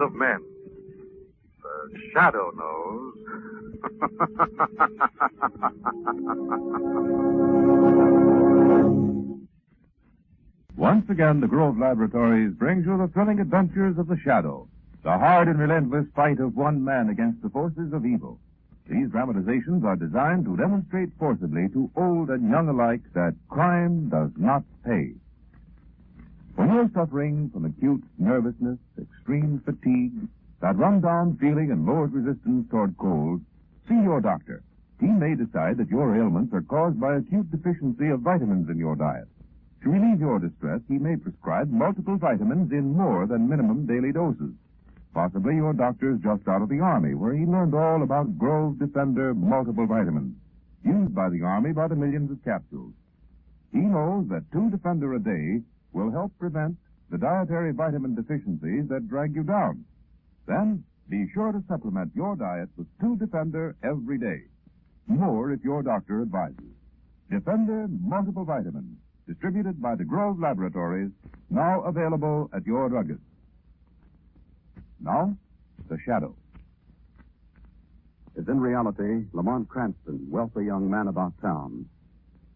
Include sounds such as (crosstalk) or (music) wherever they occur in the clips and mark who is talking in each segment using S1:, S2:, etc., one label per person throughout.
S1: of men. The shadow knows. (laughs)
S2: Once again, the Grove Laboratories brings you the thrilling adventures of the Shadow, the hard and relentless fight of one man against the forces of evil. These dramatizations are designed to demonstrate forcibly to old and young alike that crime does not pay. When you're suffering from acute nervousness, extreme fatigue, that run-down feeling and lowered resistance toward cold, see your doctor. He may decide that your ailments are caused by acute deficiency of vitamins in your diet. To relieve your distress, he may prescribe multiple vitamins in more than minimum daily doses. Possibly your doctor is just out of the Army, where he learned all about Grove Defender multiple vitamins, used by the Army by the millions of capsules. He knows that two Defender a day will help prevent the dietary vitamin deficiencies that drag you down. Then be sure to supplement your diet with two Defender every day. More if your doctor advises. Defender multiple vitamins, distributed by the Grove Laboratories, now available at your druggist. Now, the shadow.
S3: Is in reality Lamont Cranston, wealthy young man about town.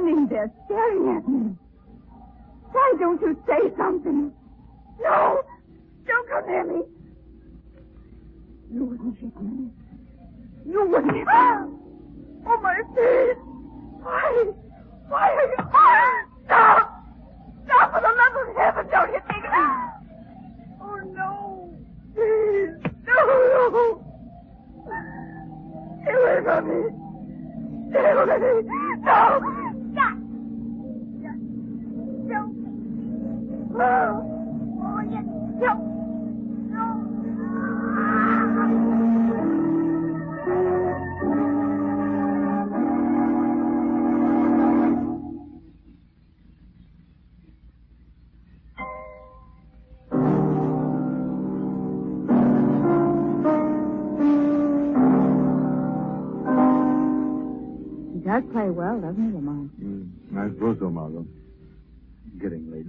S4: Standing there staring at me? Why don't you say something? No! Don't come near me! You wouldn't hit me. You wouldn't hit (laughs) me. Ah! Oh, my feet! Why? Why are you... Ah! Stop! Stop! For the love of heaven, don't hit me! Ah! Oh, no! Please! No! Get away from me! Get away! No!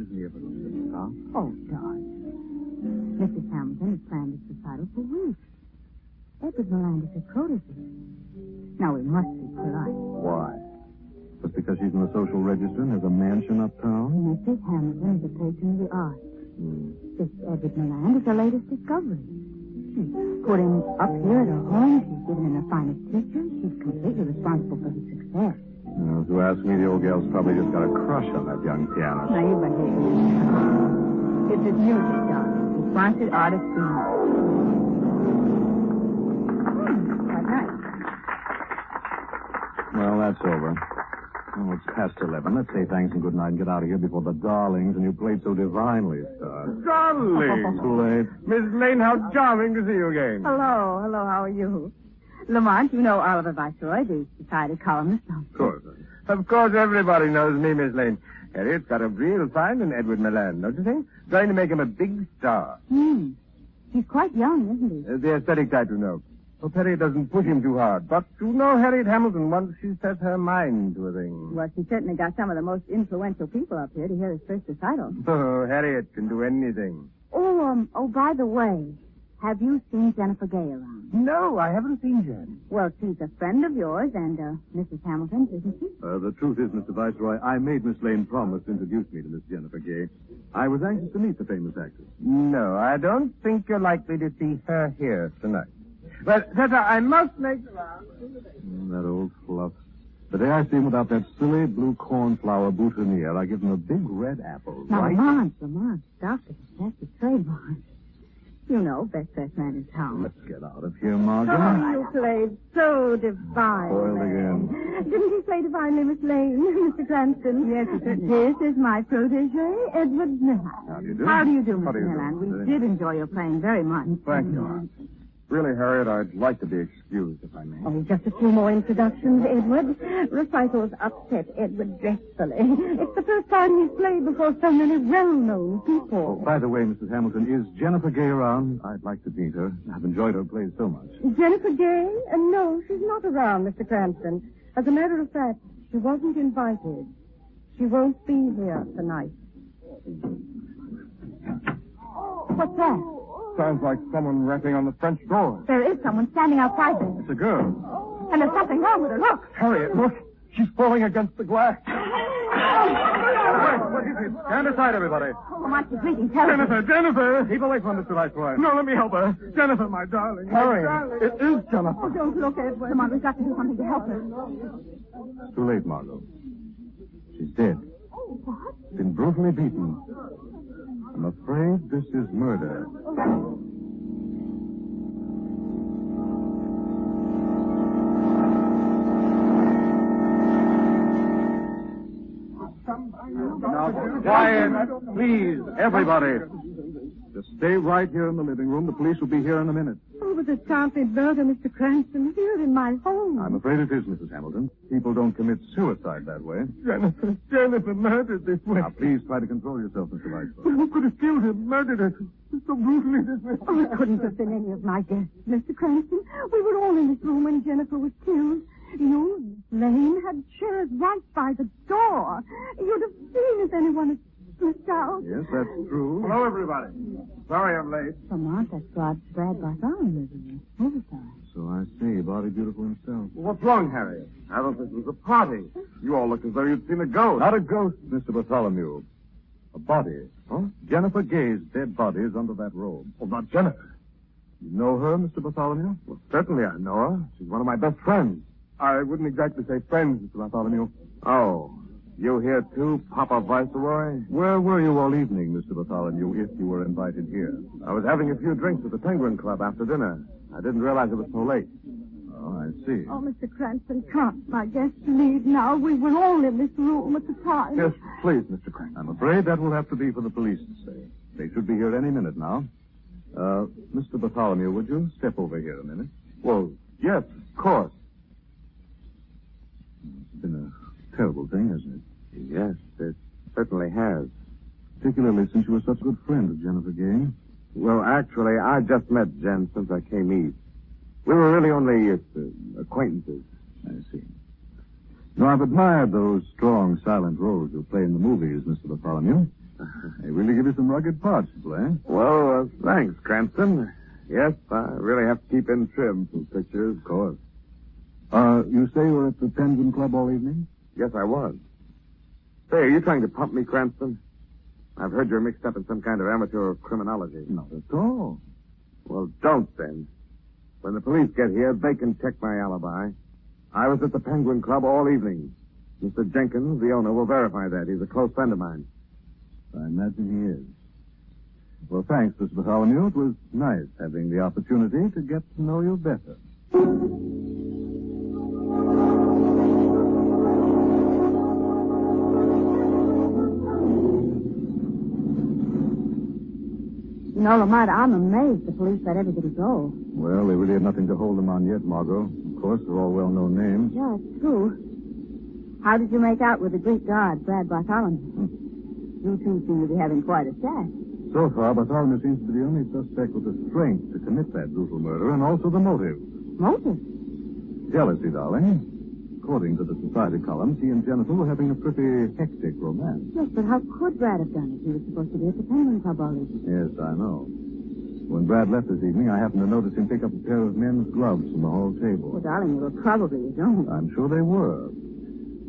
S3: Getting late, isn't he, Evelyn? Huh?
S5: Oh, darling. Mrs. Hamilton has planned this recital for weeks. Edward Milandis is protege. Now, we must be polite.
S3: Why? Just because she's in the social register and has a mansion uptown?
S5: Mrs. Hamilton is a patron of the arts.
S3: Hmm.
S5: This Edward Milan is the latest discovery. She's put him up here at her home. She's given him the finest teacher.
S3: You ask me, the old gal's probably just got a crush on that young pianist.
S5: Now, you behave. It's his music, darling. He sponsored artist fees. Hmm, quite nice.
S3: Well, that's over. Oh, it's past eleven. Let's say thanks and good night and get out of here before the darlings and you played so divinely start.
S6: Darling!
S3: Too late.
S6: Miss Lane, how charming to see you again.
S5: Hello, hello, how are you? Lamont, you know Oliver Viceroy, the society columnist.
S6: Of course. Of course, everybody knows me, Miss Lane. Harriet's got a real find in Edward Milan, don't you think? Going to make him a big star.
S5: Hmm. He's quite young, isn't he?
S6: Uh, the aesthetic type, you know. Hope Harriet doesn't push him too hard. But you know Harriet Hamilton, once she sets her mind to a thing.
S5: Well, she certainly got some of the most influential people up here to hear his first recital. (laughs)
S6: Oh, Harriet can do anything.
S5: Oh, um, oh, by the way, have you seen Jennifer Gay around?
S6: No, I haven't seen Jen.
S5: Well, she's a friend of yours and, uh, Mrs. Hamilton's, isn't she?
S3: Uh, the truth is, Mr. Viceroy, I made Miss Lane promise to introduce me to Miss Jennifer Gay. I was anxious to meet the famous actress.
S6: No, I don't think you're likely to see her here tonight. Well, Tessa, I must make the round.
S3: Mm, that old fluff. The day I see him without that silly blue cornflower boutonniere, I give him a big red apple,
S5: Now,
S3: right?
S5: Lamont, Lamont, stop it. That's a trademark. You know, best dressed man in town.
S3: Let's get out of here, Margaret.
S4: Oh, you played so divinely.
S3: Spoiled
S4: again. Didn't he play divinely, Miss Lane, (laughs) Mr. Cranston?
S5: Yes, he
S4: This is my protege, Edward Milan.
S3: How do you do?
S5: How do you do,
S3: How
S5: Mr.
S3: Milan?
S5: We did enjoy your playing very much.
S3: Thank you. Really, Harriet, I'd like to be excused, if I may.
S4: Oh, just a few more introductions, Edward. Recitals upset Edward dreadfully. It's the first time he's played before so many well-known people.
S3: Oh, by the way, Mrs. Hamilton, is Jennifer Gay around? I'd like to meet her. I've enjoyed her plays so much.
S4: Jennifer Gay? Uh, no, she's not around, Mr. Cranston. As a matter of fact, she wasn't invited. She won't be here tonight. What's that?
S6: Sounds like someone rapping on the French door.
S4: There is someone standing outside there.
S3: It's a girl. Oh.
S4: And there's something wrong with her. Look.
S6: Harriet, look. She's falling against the glass. (laughs)
S3: What is it? Stand aside, everybody.
S4: Oh, my, she's bleeding terribly.
S6: Jennifer, Jennifer!
S3: Keep away from Mr. Viceroy.
S6: No, let me help her. Jennifer, my darling. Harriet, it is Jennifer.
S4: Oh, don't look, Edward. Come on, we've got to do something to help her.
S3: It's too late, Margot. She's dead. Oh, what? Been brutally beaten. I'm afraid this is murder. Now, quiet, please, everybody. Just stay right here in the living room. The police will be here in a minute.
S4: But this can't be murder, Mr. Cranston. Here in my home.
S3: I'm afraid it is, Mrs. Hamilton. People don't commit suicide that way.
S6: Jennifer, Jennifer murdered this way.
S3: Now, please try to control yourself, Mr. Viceroy.
S6: Who could have killed her, murdered her so brutally this way?
S4: Oh, it couldn't have been any of my guests, Mr. Cranston. We were all in this room when Jennifer was killed. You, Lane, had chairs right by the door. You'd have seen if anyone had slipped out.
S3: Yes, that's true.
S6: Hello, everybody. Sorry I'm late.
S5: Lamont, that's Brad, Brad Bartholomew, isn't it? Overtime.
S3: So I see. Body beautiful himself.
S6: What's wrong, Harriet? I don't think it was a party. You all look as though you'd seen a ghost.
S3: Not a ghost, Mr. Bartholomew. A body.
S6: Huh?
S3: Jennifer Gay's dead body is under that robe.
S6: Well, not Jennifer.
S3: You know her, Mr. Bartholomew?
S6: Well, certainly I know her. She's one of my best friends. I wouldn't exactly say friends, Mr. Bartholomew. Oh, you here too, Papa Viceroy?
S3: Where were you all evening, Mr. Bartholomew, if you were invited here?
S6: I was having a few drinks at the Penguin Club after dinner. I didn't realize it was so late.
S3: Oh, I see.
S4: Oh, Mr. Cranston, can't my guests leave now? We were all in this room at the time.
S6: Yes, please, Mr. Cranston.
S3: I'm afraid that will have to be for the police to say. They should be here any minute now. Uh, Mr. Bartholomew, would you step over here a minute?
S6: Well, yes, of course.
S3: It's been a terrible thing, hasn't it?
S6: Yes, it certainly has.
S3: Particularly since you were such a good friend of Jennifer Gay.
S6: Well, actually, I just met Jen since I came east. We were really only uh, acquaintances.
S3: I see. No, I've admired those strong, silent roles you play in the movies, Mr. Bartholomew. (laughs) They really give you some rugged parts to play.
S6: Well, uh, thanks, Cranston. Yes, I really have to keep in trim for pictures.
S3: Of course. Uh, you say you were at the Penguin Club all evening?
S6: Yes, I was. Say, are you trying to pump me, Cranston? I've heard you're mixed up in some kind of amateur criminology.
S3: Not at all.
S6: Well, don't then. When the police get here, they can check my alibi. I was at the Penguin Club all evening. Mr. Jenkins, the owner, will verify that. He's a close friend of mine.
S3: I imagine he is. Well, thanks, Mr. Bartholomew. It was nice having the opportunity to get to know you better.
S5: Know, Lamont, I'm amazed the police let everybody go.
S3: Well, they really had nothing to hold them on yet, Margot. Of course, they're all well-known names.
S5: Yeah, it's true. How did you make out with the Greek god, Brad Bartholomew? Hmm. You two seem to be having quite a chat.
S3: So far, Bartholomew seems to be the only suspect with the strength to commit that brutal murder and also the motive.
S5: Motive?
S3: Jealousy, darling. According to the society columns, he and Jennifer were having a pretty hectic romance.
S5: Yes, but how could Brad have done it? He was supposed to be at the Penguin Club all evening.
S3: Yes, I know. When Brad left this evening, I happened to notice him pick up a pair of men's gloves from the hall table.
S5: Well, darling, they were probably his own.
S3: I'm sure they were.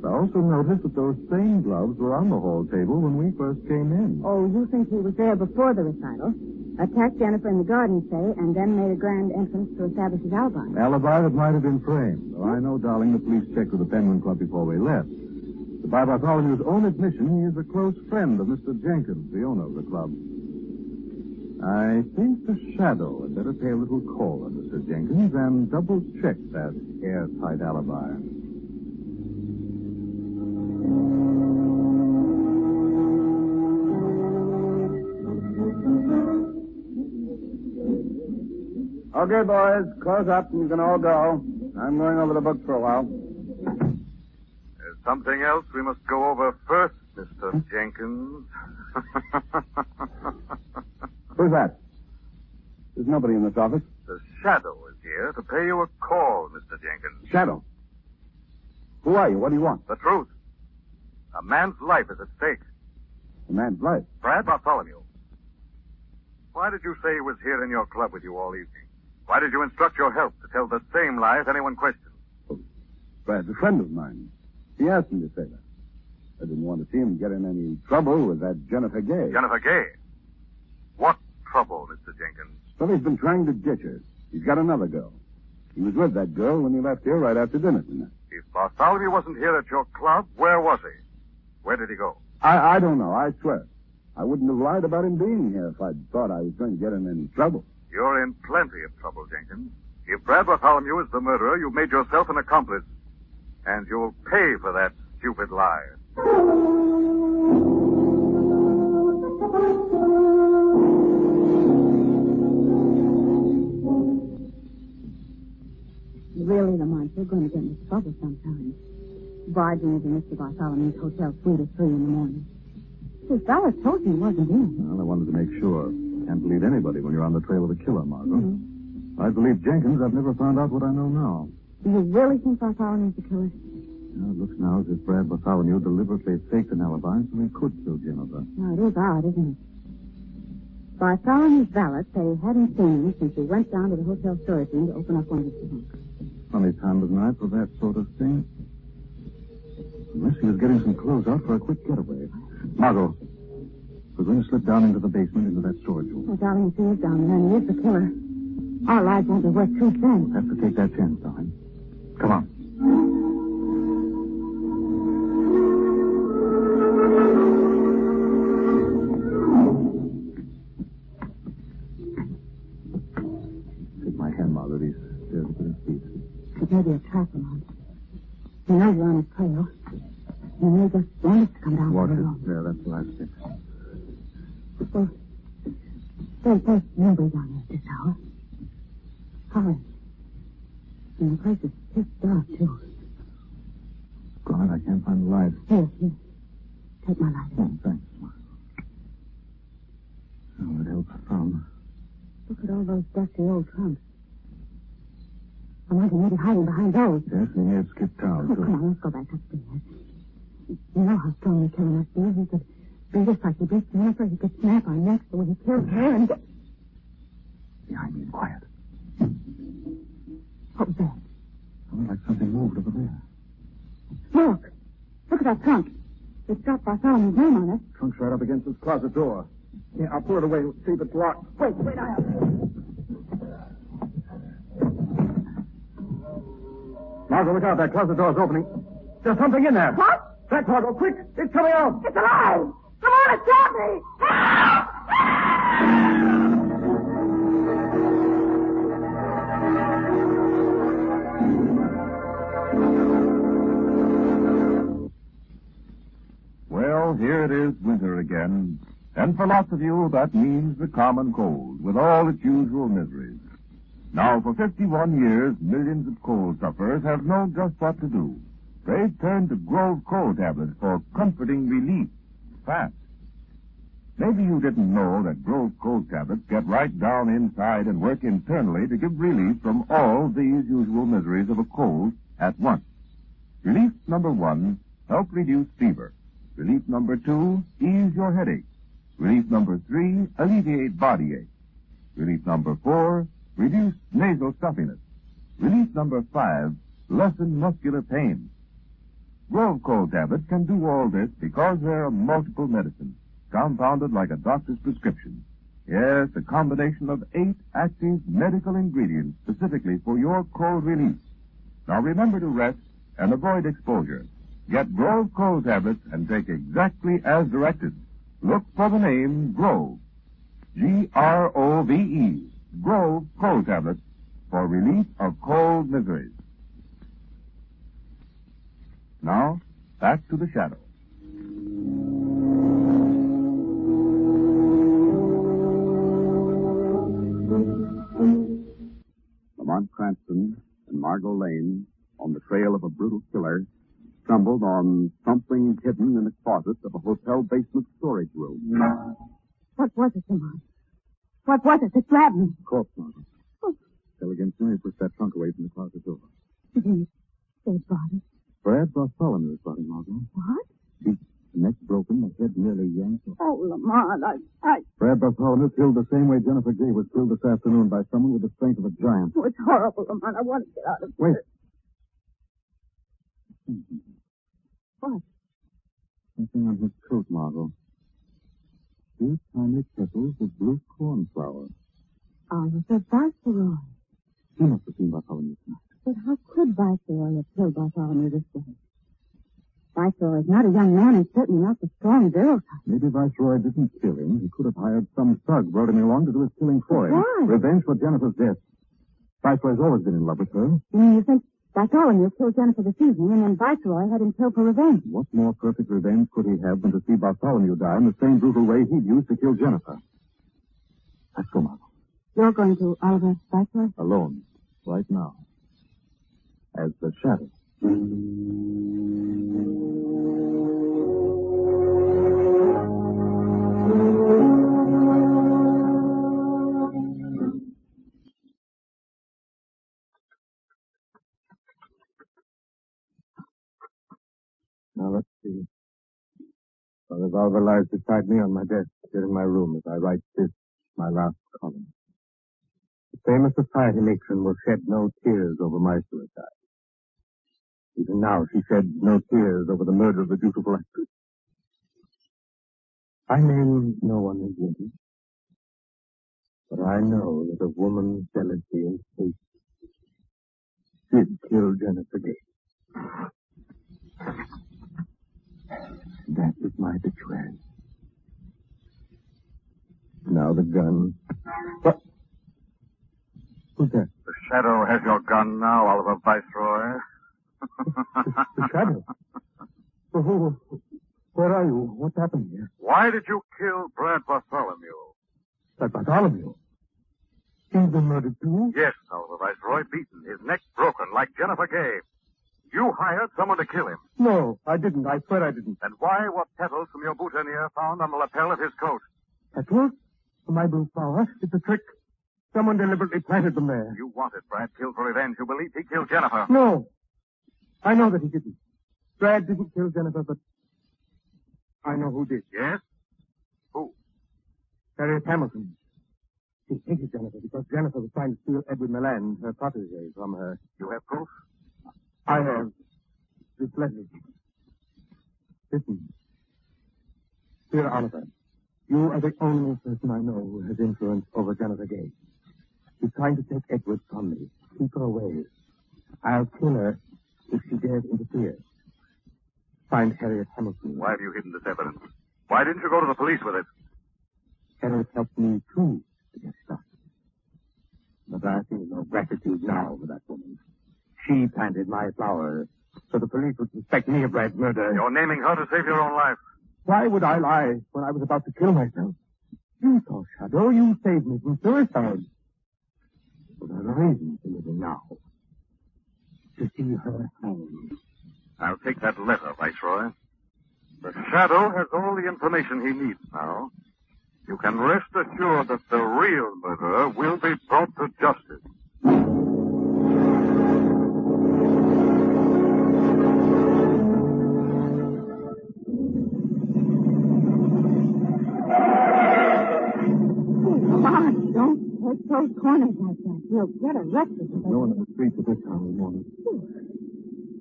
S3: I also noticed that those same gloves were on the hall table when we first came in.
S5: Oh, you think he was there before the recital, attacked Jennifer in the garden, say, and then made a grand entrance to establish his alibi?
S3: Alibi that might have been framed. Though I know, darling, the police checked with the Penguin Club before we left. But by Bartholomew's own admission, he is a close friend of Mr. Jenkins, the owner of the club. I think the shadow had better pay a little call on Mr. Jenkins and double check that airtight alibi.
S6: Okay, boys, close up and you can all go. I'm going over the book for a while.
S1: There's something else we must go over first, Mr. Jenkins. (laughs)
S6: Who's that? There's nobody in this office.
S1: the Shadow is here to pay you a call, Mr. Jenkins.
S6: Shadow. Who are you? What do you want?
S1: The truth. A man's life is at stake.
S6: A man's life.
S1: Brad Bartholomew. Why did you say he was here in your club with you all evening? Why did you instruct your help to tell the same lie if anyone questioned?
S6: Brad's a friend of mine. He asked me to say that. I didn't want to see him get in any trouble with that Jennifer Gay.
S1: Jennifer Gay. What trouble, Mr. Jenkins?
S6: Well, he's been trying to ditch her. He's got another girl. He was with that girl when he left here right after dinner tonight.
S1: If Bartholomew wasn't here at your club, where was he? Where did he go?
S6: I, I don't know. I swear. I wouldn't have lied about him being here if I'd thought I was going to get him in any trouble.
S1: You're in plenty of trouble, Jenkins. If Brad Bartholomew is the murderer, you've made yourself an accomplice. And you'll pay for that stupid lie.
S5: Really, Lamont, you're going to get into trouble sometime. Barging into Mr. Bartholomew's hotel suite at three in the morning. His fella told you he wasn't in.
S3: Well, I wanted to make sure. Can't believe anybody when you're on the trail of a killer, Margot. Mm-hmm. I believe Jenkins. I've never found out what I know now.
S5: Do you really think Bartholomew's the killer?
S3: Well, it looks now as if Brad Bartholomew deliberately faked an alibi so he could kill Jennifer.
S5: Now, it is odd, isn't it? Bartholomew's valet said he hadn't seen him since he went down to the hotel storage room to open up one of his trunks.
S3: Funny time of night for that sort of thing. Unless he was getting some clothes out for a quick getaway. Margot, we're going to slip down into the basement into that storage room.
S5: Oh, darling, if he is down there and he is the killer, our lives won't be worth two cents.
S3: We'll have to take that chance, darling. Come on.
S5: Holly. And the place is pitch dark, too.
S3: God, I can't find the light.
S5: Here, here. Take my light.
S3: Oh, thanks. Oh, it helps some.
S5: Look at all those dusty old trunks. I wonder maybe hiding behind those.
S3: Yes, he may have skipped out.
S5: Oh, come on, let's go back upstairs. You know how strong the killer must be. He could beat us like he beat Jennifer. He could snap our necks the way he killed her and...
S3: Behind me, quiet.
S5: What was that?
S3: Sounded like something moved over there.
S5: Look! Look at that trunk. It's got Bartholomew's name on it.
S6: Trunk's right up against this closet door. Yeah, I'll pull it away. And see if it's locked.
S5: Wait, wait, I
S6: Margot, look out. That closet door's opening. There's something in there.
S4: What?
S6: Back, Margot, quick. It's coming out.
S4: It's alive! Come on, it's got me! Help!
S2: And you, that means the common cold, with all its usual miseries. Now, for 51 years, millions of cold sufferers have known just what to do. They've turned to Grove cold tablets for comforting relief, fast. Maybe you didn't know that Grove cold tablets get right down inside and work internally to give relief from all these usual miseries of a cold at once. Relief number one, help reduce fever. Relief number two, ease your headache. Relief number three, alleviate body ache. Relief number four, reduce nasal stuffiness. Relief number five, lessen muscular pain. Grove Cold tablets can do all this because they're multiple medicine, compounded like a doctor's prescription. Yes, a combination of eight active medical ingredients specifically for your cold relief. Now remember to rest and avoid exposure. Get Grove Cold tablets and take exactly as directed. Look for the name Grove.
S7: G-R-O-V-E, Grove Cold Tablets, for relief of cold miseries. Now, back to the shadow.
S1: Lamont Cranston and Margot Lane, on the trail of a brutal killer, stumbled on something hidden in the closet of a hotel basement storage room.
S5: What was it, Lamont? What was it that grabbed me?
S1: Corpse, Margot.
S5: Oh.
S1: Tell again soon pushed that trunk away from the closet door.
S5: Dead. Dead body.
S1: Brad Bartholomew is body, Margot.
S5: What?
S1: The neck broken, the head nearly yanked off.
S5: Oh, Lamont, I, I,
S1: Brad Bartholomew killed the same way Jennifer Gay was killed this afternoon by someone with the strength of a giant.
S5: oh, it's horrible, Lamont. I want to get out of here. What?
S1: Something on his coat, Margot. Two tiny petals of blue cornflower.
S5: Oliver Viceroy.
S1: He must have seen Bartholomew tonight.
S5: But how could Viceroy have killed Bartholomew this way? Viceroy is not a young man and certainly not the strong girl type.
S1: Maybe Viceroy didn't kill him. He could have hired some thug, brought him along to do his killing for him.
S5: Why?
S1: Revenge for Jennifer's death. Viceroy's always been in love with her.
S5: You mean you think Bartholomew killed Jennifer this evening and then Viceroy had him killed for revenge?
S1: What more perfect revenge could he have than to see Bartholomew die in the same brutal way he'd used to kill Jennifer? Let's go, Margot.
S5: You're going to Oliver Viceroy?
S1: Alone. Right now. As the shadow. Now see. A revolver lies beside me on my desk here in my room as I write this, my last column. The famous society matron will shed no tears over my suicide. Even now, she sheds no tears over the murder of the beautiful actress. I name no one as guilty, but I know that a woman's jealousy and hate did kill Jennifer Gay.
S2: Shadow has your gun now, Oliver Viceroy. (laughs)
S1: Shadow. Oh, where are you? What's happened here?
S2: Why did you kill Brad Bartholomew?
S1: That Bartholomew. He's been murdered too?
S2: Yes, Oliver Viceroy, beaten, his neck broken like Jennifer Gay. You hired someone to kill him.
S1: No, I didn't. I swear I didn't.
S2: And why were petals from your boutonniere found on the lapel of his coat?
S1: Petals? For my blue flower? It's a trick. Someone deliberately planted them there.
S2: You wanted Brad killed for revenge. You believed he killed Jennifer.
S1: No. I know that he didn't. Brad didn't kill Jennifer, but I know who did.
S2: Yes? Who?
S1: Harriet Hamilton. She hated Jennifer because Jennifer was trying to steal Edward Milan, her protege, from her.
S2: You have proof?
S1: I have this letter. Listen. Dear Oliver, you are the only person I know who has influence over Jennifer Gay. She's trying to take Edward from me. Keep her away. I'll kill her if she dares interfere. Find Harriet Hamilton.
S2: Why have you hidden this evidence? Why didn't you go to the police with it?
S1: Harriet helped me, too, to get started. But I feel no gratitude now for that woman. She planted my flowers so the police would suspect me of Brad's murder.
S2: You're naming her to save your own life.
S1: Why would I lie when I was about to kill myself? You saw Shadow. You saved me from suicide. Have a reason for living now. To see her hanged.
S2: I'll take that letter, Viceroy. The Shadow has all the information he needs now. You can rest assured that the real murderer will be brought to justice.
S5: Don't those corners like that. You'll get arrested.
S1: No one in the streets at this time of the morning.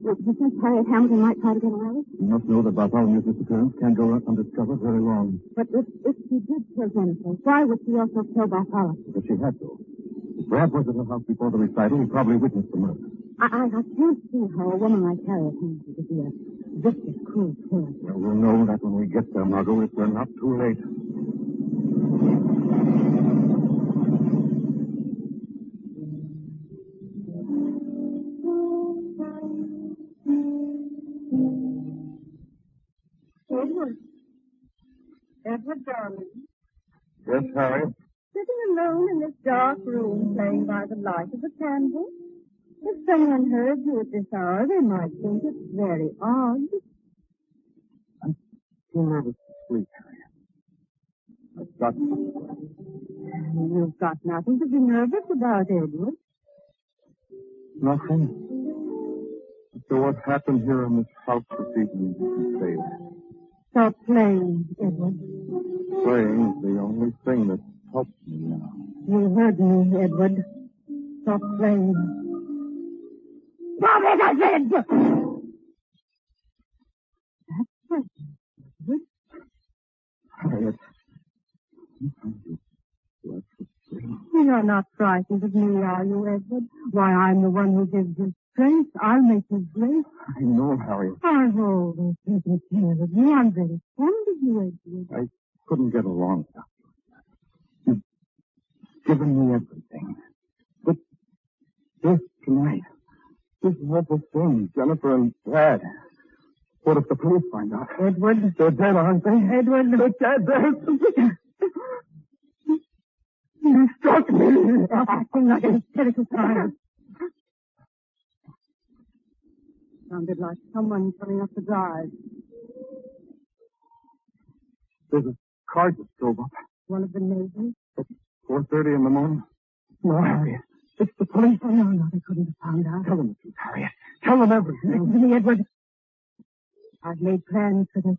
S5: Would you think Harriet Hamilton might try to get away?
S1: You must know that Bartholomew's disappearance can't go undiscovered very long.
S5: But if, if she did kill Jennifer, why would she also kill Bartholomew?
S1: But she had to. If Brad was at her house before the recital, he probably witnessed the murder.
S5: I, I, I can't see how a woman like Harriet Hamilton could be a vicious, cruel killer.
S1: Well, we'll know that when we get there, Margot, if we're not too late.
S4: Edward. Edward, darling.
S6: Yes, Harry?
S4: Sitting alone in this dark room playing by the light of a candle. If someone heard you at this hour, they might think it very odd.
S6: Too nervous to sleep, Harry. I've got...
S4: You've got nothing to be nervous about, Edward.
S6: Nothing. So what happened here in this house this evening, you can say that.
S4: Stop playing, Edward.
S6: Playing is the only thing that helps me now.
S4: You heard me, Edward. Stop playing. Stop it, I said! That's right, Edward.
S6: Harriet.
S4: You're not frightened of me, are you, Edward? Why, I'm the one who gives you strength. I'll make you great.
S6: I know, Harriet.
S4: I've always taken care of you. I'm very fond of you, Edward.
S6: I couldn't get along without you. You've given me everything. But this tonight, this awful thing, Jennifer and Brad. What if the police find out?
S4: Edward.
S6: They're dead, aren't they?
S4: Edward.
S6: They're dead. They're... (laughs) You struck me.
S4: Oh, Acting like a hysterical child. Sounded like someone coming up the drive.
S6: There's a car just drove up
S4: One of the neighbors.
S6: at 4.30 in the morning. No, Harriet. It's the police.
S4: Oh, no, no, they couldn't have found out.
S6: Tell them the truth, Harriet. Tell them everything.
S4: Listen to me, Edward. I've made plans for this.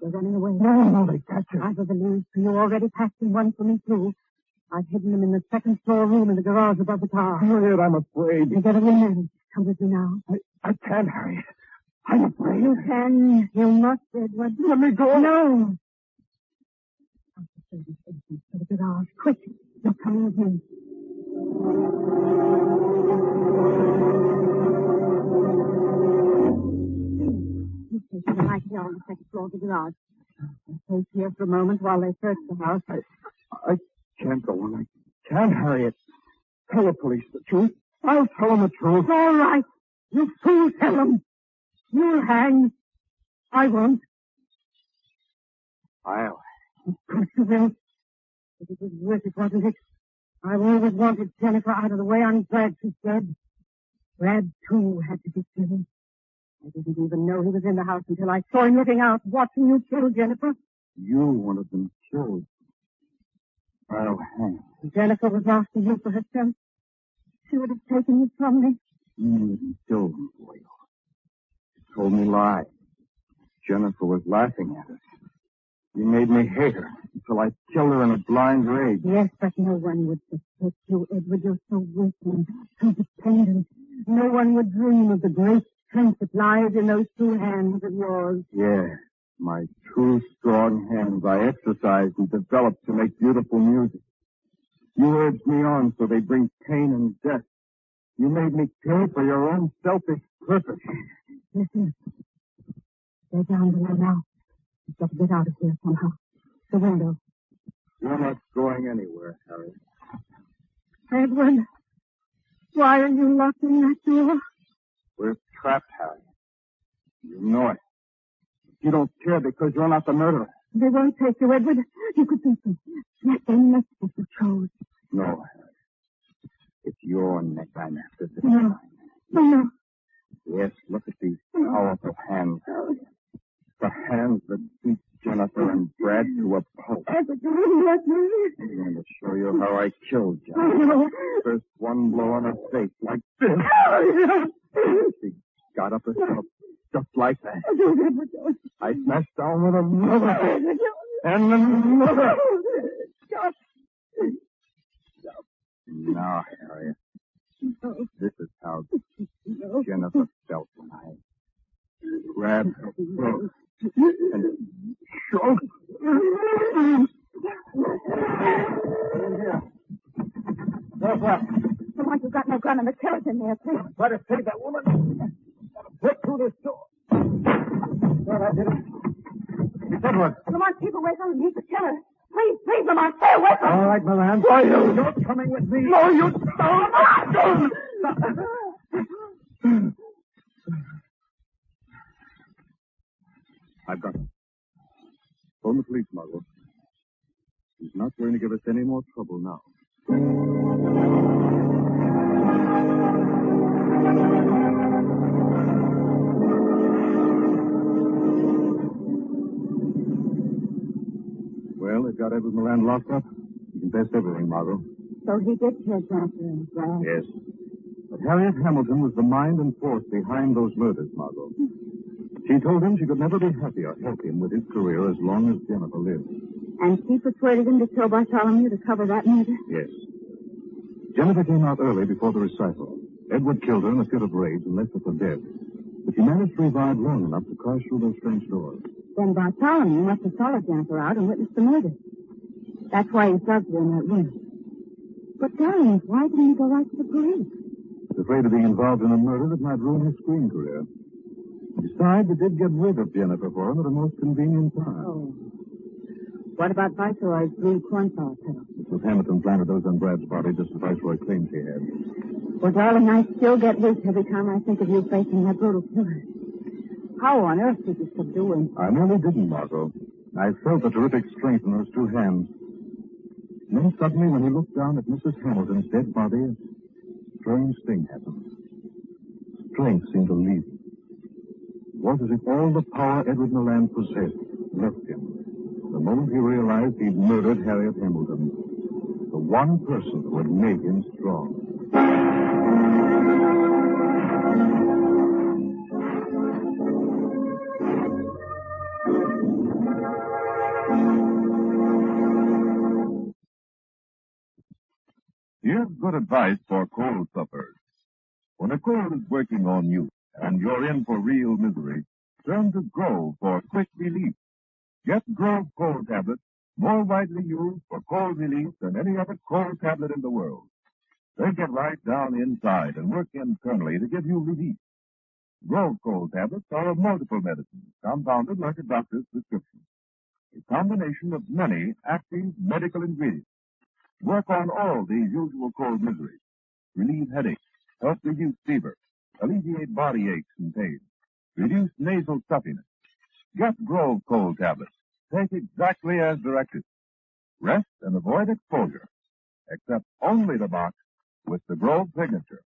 S4: They're running away.
S6: No, no, they catch you.
S4: I've a valise for you already packed in one for me, too. I've hidden them in the second floor room in the garage above the car.
S6: Harriet, I'm afraid.
S4: You get a man. Come with me now.
S6: I, I can't, Harriet. I'm afraid.
S4: You can. You must, Edward.
S6: Let me go.
S4: No. Out the service station to the garage. Quick. You're coming with me. You take the light here on the second floor of the garage. Stay here for a moment while they search the house.
S6: I, I can't go on. I can't, Harriet. Tell the police the truth. I'll tell them the truth.
S4: All right. You fool, tell them. You'll hang. I won't.
S6: I'll.
S4: Of course you will. But it was worth it, wasn't it? I've always wanted Jennifer out of the way. I'm glad she's dead. Brad, too, had to be killed. I didn't even know he was in the house until I saw him looking out, watching you kill Jennifer.
S6: You wanted them killed. I'll hang.
S4: Jennifer was after you for herself. She would have taken you from me.
S6: You didn't kill them for you. You told me lies. Jennifer was laughing at us. You made me hate her until I killed her in a blind rage.
S4: Yes, but no one would suspect you, Edward. You're so weak and so dependent. No one would dream of the great strength that lies in those two hands of yours.
S6: Yeah, my two strong hands I exercised and developed to make beautiful music. You urged me on so they bring pain and death. You made me kill for your own selfish purpose.
S4: Listen. They're down below now. We've got to get out of here somehow. The window.
S6: You're not going anywhere, Harry.
S4: Edward, why are you locked in that door?
S6: We're trapped, Harry. You know it. You don't care because you're not the murderer.
S4: They won't take you, Edward. You could beat them. Their necks if you.
S6: No, Harry. It's your neck I'm after this
S4: No.
S6: time.
S4: No.
S6: Yes, look at these powerful hands, The hands that beat Jennifer and Brad to a pulp.
S4: Edward, you wouldn't let me.
S6: I'm going to show you how I killed
S4: Oh,
S6: Jennifer. First one blow on her face, like this. (laughs)
S4: Oh.
S6: She got up herself, just like that.
S4: Don't, Edward, don't.
S6: I smashed down with another. And another.
S4: Stop.
S6: Now, Harriet,
S4: No,
S6: this is how
S4: no.
S6: Jennifer felt when I grabbed her throat and choked.
S4: Come on, you've got no gun and the killer's in there, please.
S6: Try to save that woman. Break through this door. Thought I did it. Edward,
S4: Come on, keep away from him. He's the killer. Please, please, Lamont, stay away from
S6: All right, Milan. Why, you? You're coming with me.
S4: No, you don't.
S3: I've got him. Phone the police, Margot. He's not going to give us any more trouble now. Well, they've got Edward Moran locked up. He confessed everything, Margot.
S5: So he did kill Jennifer and
S3: Yes. But Harriet Hamilton was the mind and force behind those murders, Margot. She told him she could never be happy or help him with his career as long as Jennifer lived.
S5: And she persuaded him to kill Bartholomew to cover that murder?
S3: Yes. Jennifer came out early before the recital. Edward killed her in a fit of rage and left her for dead. But she managed to revive long enough to crash through those French doors.
S5: Then Bartholomew must have followed Jennifer out and witnessed the murder. That's why he drugged her in that room. But, darling, why didn't he go right to the police?
S3: He's afraid of being involved in a murder that might ruin his screen career. Besides, he did get rid of Jennifer for him at a most convenient time.
S5: Oh. What about Viceroy's blue cornflower petals?
S3: Mrs. Hamilton planted those on Brad's body just as Viceroy claims he had.
S5: Well, darling, I still get weak every time I think of you facing that brutal killer. How on earth did you
S3: I nearly didn't, Margot. I felt the terrific strength in those two hands. And then suddenly, when he looked down at Mrs. Hamilton's dead body, a strange thing happened. Strength seemed to leave. It was as if all the power Edward Milan possessed left him. The moment he realized he'd murdered Harriet Hamilton, the one person who had made him strong.
S2: Advice for cold sufferers. When a cold is working on you and you're in for real misery, turn to Grove for quick relief. Get Grove cold tablets, more widely used for cold relief than any other cold tablet in the world. They get right down inside and work internally to give you relief. Grove cold tablets are multiple medicines, compounded like a doctor's prescription. A combination of many active medical ingredients work on all these usual cold miseries. Relieve headaches, help reduce fever, alleviate body aches and pains, reduce nasal stuffiness. Get Grove cold tablets. Take exactly as directed. Rest and avoid exposure. Accept only the box with the Grove signature.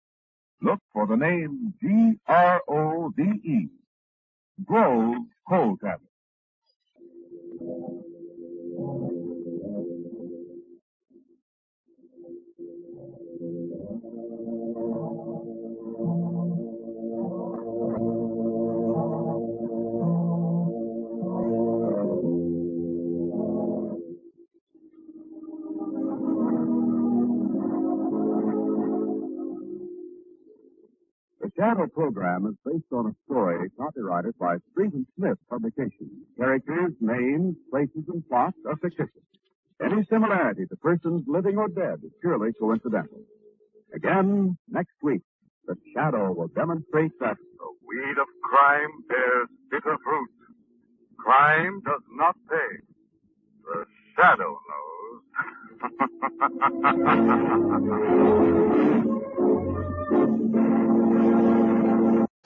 S2: Look for the name G-R-O-V-E. Grove cold tablets.
S3: The shadow program is based on a story copyrighted by Street and Smith Publications. Characters, names, places, and plots are fictitious. Any similarity to persons living or dead is purely coincidental. Again, next week, the Shadow will demonstrate that
S1: The weed of crime bears bitter fruit. Crime does not pay. The shadow knows. (laughs)